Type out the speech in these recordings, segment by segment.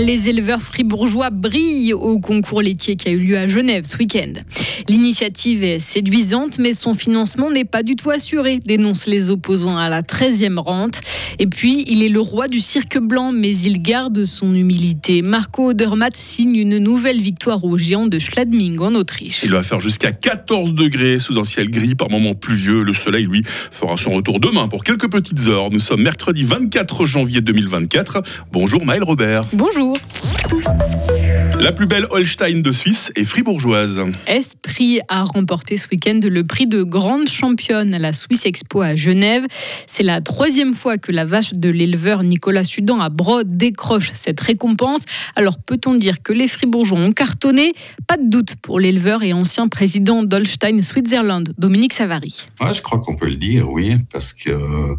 Les éleveurs fribourgeois brillent au concours laitier qui a eu lieu à Genève ce week-end. L'initiative est séduisante, mais son financement n'est pas du tout assuré, dénoncent les opposants à la 13e rente. Et puis, il est le roi du cirque blanc, mais il garde son humilité. Marco Odermatt signe une nouvelle victoire au géant de Schladming en Autriche. Il va faire jusqu'à 14 degrés sous un ciel gris, par moments pluvieux. Le soleil, lui, fera son retour demain pour quelques petites heures. Nous sommes mercredi 24 janvier 2024. Bonjour Maël Robert. Bonjour. La plus belle Holstein de Suisse est fribourgeoise. Esprit a remporté ce week-end le prix de grande championne à la Swiss Expo à Genève. C'est la troisième fois que la vache de l'éleveur Nicolas Sudan à Brod décroche cette récompense. Alors peut-on dire que les fribourgeois ont cartonné? Pas de doute pour l'éleveur et ancien président d'Holstein Switzerland, Dominique Savary. Ouais, je crois qu'on peut le dire, oui, parce que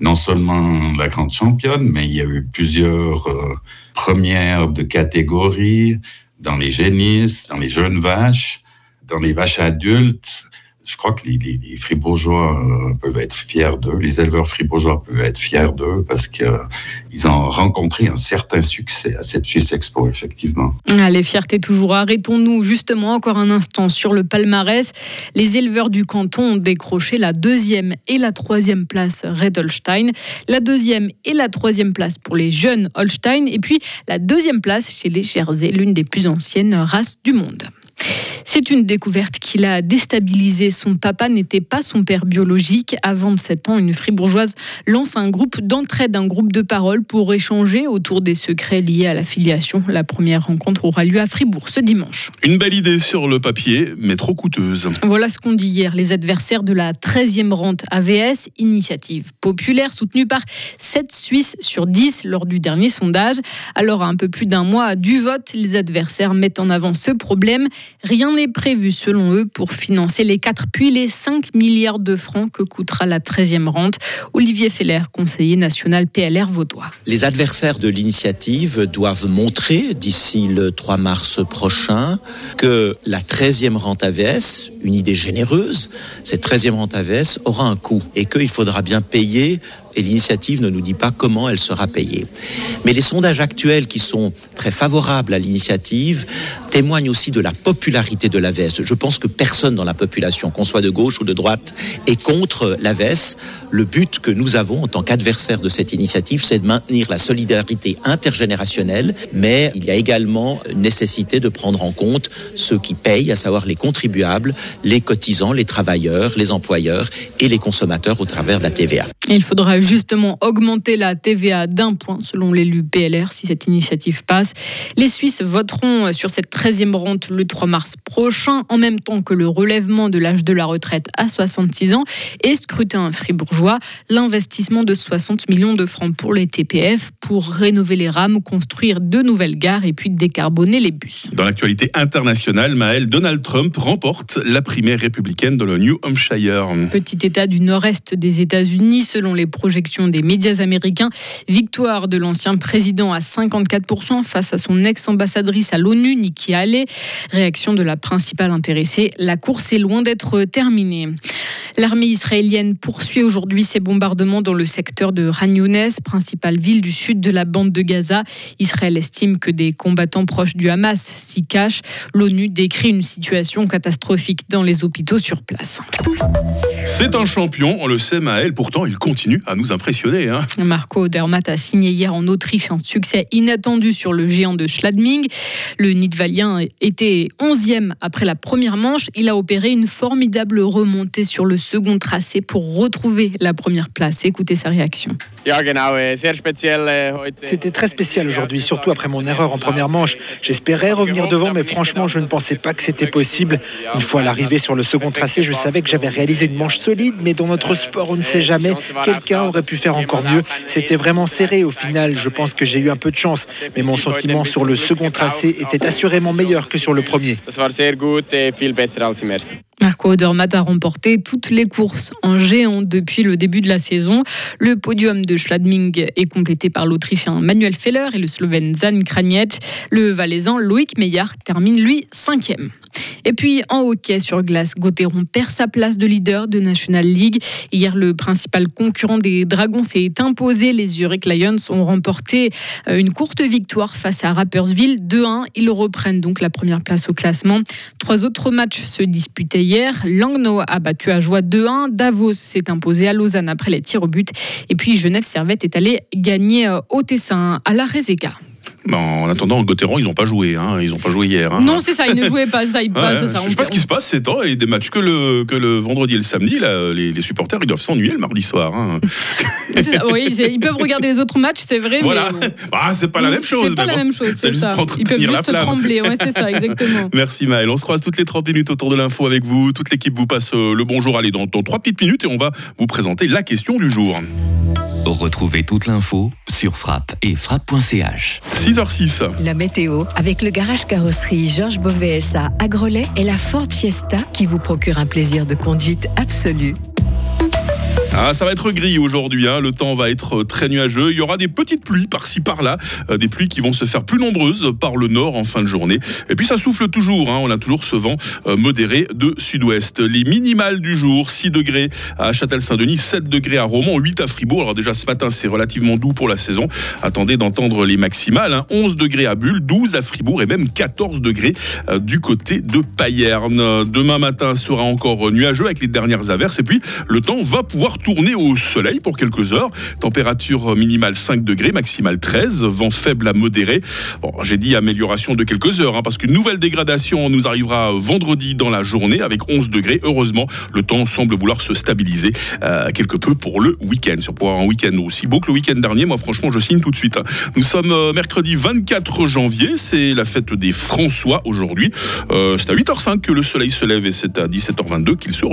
non seulement la grande championne, mais il y a eu plusieurs euh, premières de catégorie dans les génisses, dans les jeunes vaches, dans les vaches adultes je crois que les, fribourgeois euh, peuvent être fiers d'eux, les éleveurs fribourgeois peuvent être fiers d'eux parce qu'ils ont rencontré un certain succès à cette Suisse Expo, effectivement. Les fiertés toujours. Arrêtons-nous justement encore un instant sur le palmarès. Les éleveurs du canton ont décroché la deuxième et la troisième place Red Holstein, la deuxième et la troisième place pour les jeunes Holstein, et puis la deuxième place chez les Jersey, l'une des plus anciennes races du monde. C'est une découverte qui l'a déstabilisé. Son papa n'était pas son père biologique. À 27 ans, une fribourgeoise lance un groupe d'entraide, un groupe de parole pour échanger autour des secrets liés à la filiation. La première rencontre aura lieu à Fribourg ce dimanche. Une belle idée sur le papier, mais trop coûteuse. Voilà ce qu'ont dit hier les adversaires de la 13e rente AVS, initiative populaire soutenue par 7 Suisses sur 10 lors du dernier sondage. Alors, à un peu plus d'un mois du vote, les adversaires mettent en avant ce problème. Rien n'est prévu, selon eux, pour financer les 4 puis les 5 milliards de francs que coûtera la 13e rente. Olivier Feller, conseiller national PLR vaudois. Les adversaires de l'initiative doivent montrer d'ici le 3 mars prochain que la 13e rente AVS, une idée généreuse, cette 13e rente AVS aura un coût et qu'il faudra bien payer et l'initiative ne nous dit pas comment elle sera payée. Mais les sondages actuels qui sont très favorables à l'initiative témoignent aussi de la popularité de l'AVS. Je pense que personne dans la population, qu'on soit de gauche ou de droite, est contre l'AVS. Le but que nous avons en tant qu'adversaire de cette initiative, c'est de maintenir la solidarité intergénérationnelle, mais il y a également nécessité de prendre en compte ceux qui payent, à savoir les contribuables, les cotisants, les travailleurs, les employeurs et les consommateurs au travers de la TVA. Il faudra justement augmenter la TVA d'un point selon l'élu PLR si cette initiative passe. Les Suisses voteront sur cette 13e rente le 3 mars prochain, en même temps que le relèvement de l'âge de la retraite à 66 ans et scrutin fribourgeois, l'investissement de 60 millions de francs pour les TPF pour rénover les rames, construire de nouvelles gares et puis décarboner les bus. Dans l'actualité internationale, Maël, Donald Trump remporte la primaire républicaine dans le New Hampshire. Petit état du nord-est des États-Unis selon les projets des médias américains. Victoire de l'ancien président à 54% face à son ex-ambassadrice à l'ONU, Nikki Haley. Réaction de la principale intéressée, la course est loin d'être terminée. L'armée israélienne poursuit aujourd'hui ses bombardements dans le secteur de Ran principale ville du sud de la bande de Gaza. Israël estime que des combattants proches du Hamas s'y cachent. L'ONU décrit une situation catastrophique dans les hôpitaux sur place. C'est un champion, on le sait Maël, pourtant il continue à nous impressionner. Hein. Marco Dermat a signé hier en Autriche un succès inattendu sur le géant de Schladming. Le Nidvalien était 11e après la première manche. Il a opéré une formidable remontée sur le second tracé pour retrouver la première place. Écoutez sa réaction. C'était très spécial aujourd'hui, surtout après mon erreur en première manche. J'espérais revenir devant, mais franchement, je ne pensais pas que c'était possible. Une fois à l'arrivée sur le second tracé, je savais que j'avais réalisé une manche solide, mais dans notre sport, on ne sait jamais. Quelqu'un aurait pu faire encore mieux. C'était vraiment serré au final. Je pense que j'ai eu un peu de chance, mais mon sentiment sur le second tracé était assurément meilleur que sur le premier. Marco Odermatt a remporté toutes les courses en géant depuis le début de la saison. Le podium de Schladming est complété par l'Autrichien Manuel Feller et le Slovène Zan Kraniec. Le Valaisan Loïc Meillard termine lui cinquième. Et puis en hockey sur glace, Gauthieron perd sa place de leader de National League. Hier, le principal concurrent des Dragons s'est imposé. Les Zurich Lions ont remporté euh, une courte victoire face à Rappersville 2-1. Ils reprennent donc la première place au classement. Trois autres matchs se disputaient hier. Langnau a battu à Joie 2-1. Davos s'est imposé à Lausanne après les tirs au but. Et puis Genève Servette est allé gagner euh, au Tessin à la Réséga. En attendant, Gauthieron, ils n'ont pas joué. Hein. Ils n'ont pas joué hier. Hein. Non, c'est ça, ils ne jouaient pas. Ça, ils Ouais, pas, c'est ça. je sais pas ce qui se passe ces temps. Et des matchs que le, que le vendredi et le samedi, là, les, les supporters, ils doivent s'ennuyer le mardi soir. hein. Oui, ils peuvent regarder les autres matchs, c'est vrai. voilà. Mais, Ah, c'est pas la même chose. C'est pas mais la bon. même chose, C'est c'est juste ça. pour Ils peuvent juste trembler, ouais, c'est ça, exactement. Merci Maël. On se croise toutes les 30 minutes autour de l'info avec vous. Toute l'équipe vous passe euh, le bonjour. Allez, dans, dans 3 petites minutes et on va vous présenter la question du jour. Retrouvez toute l'info sur frappe et frappe.ch. 6h06. La météo avec le garage carrosserie Georges Beauvais à Agrolais et la Ford Fiesta qui vous procure un plaisir de conduite absolu. Ah, ça va être gris aujourd'hui. hein. Le temps va être très nuageux. Il y aura des petites pluies par-ci par-là, euh, des pluies qui vont se faire plus nombreuses par le nord en fin de journée. Et puis ça souffle toujours. hein. On a toujours ce vent euh, modéré de sud-ouest. Les minimales du jour 6 degrés à Châtel-Saint-Denis, 7 degrés à Romans, 8 à Fribourg. Alors déjà ce matin c'est relativement doux pour la saison. Attendez d'entendre les maximales. hein. 11 degrés à Bulle, 12 à Fribourg et même 14 degrés euh, du côté de Payerne. Demain matin sera encore nuageux avec les dernières averses. Et puis le temps va pouvoir tourner au soleil pour quelques heures. Température minimale 5 degrés, maximale 13. Vent faible à modéré. Bon, j'ai dit amélioration de quelques heures, hein, parce qu'une nouvelle dégradation nous arrivera vendredi dans la journée avec 11 degrés. Heureusement, le temps semble vouloir se stabiliser euh, quelque peu pour le week-end. Sur pour un week-end aussi beau que le week-end dernier, moi franchement, je signe tout de suite. hein. Nous sommes euh, mercredi 24 janvier, c'est la fête des François aujourd'hui. Euh, c'est à 8h05 que le soleil se lève et c'est à 17h22 qu'il se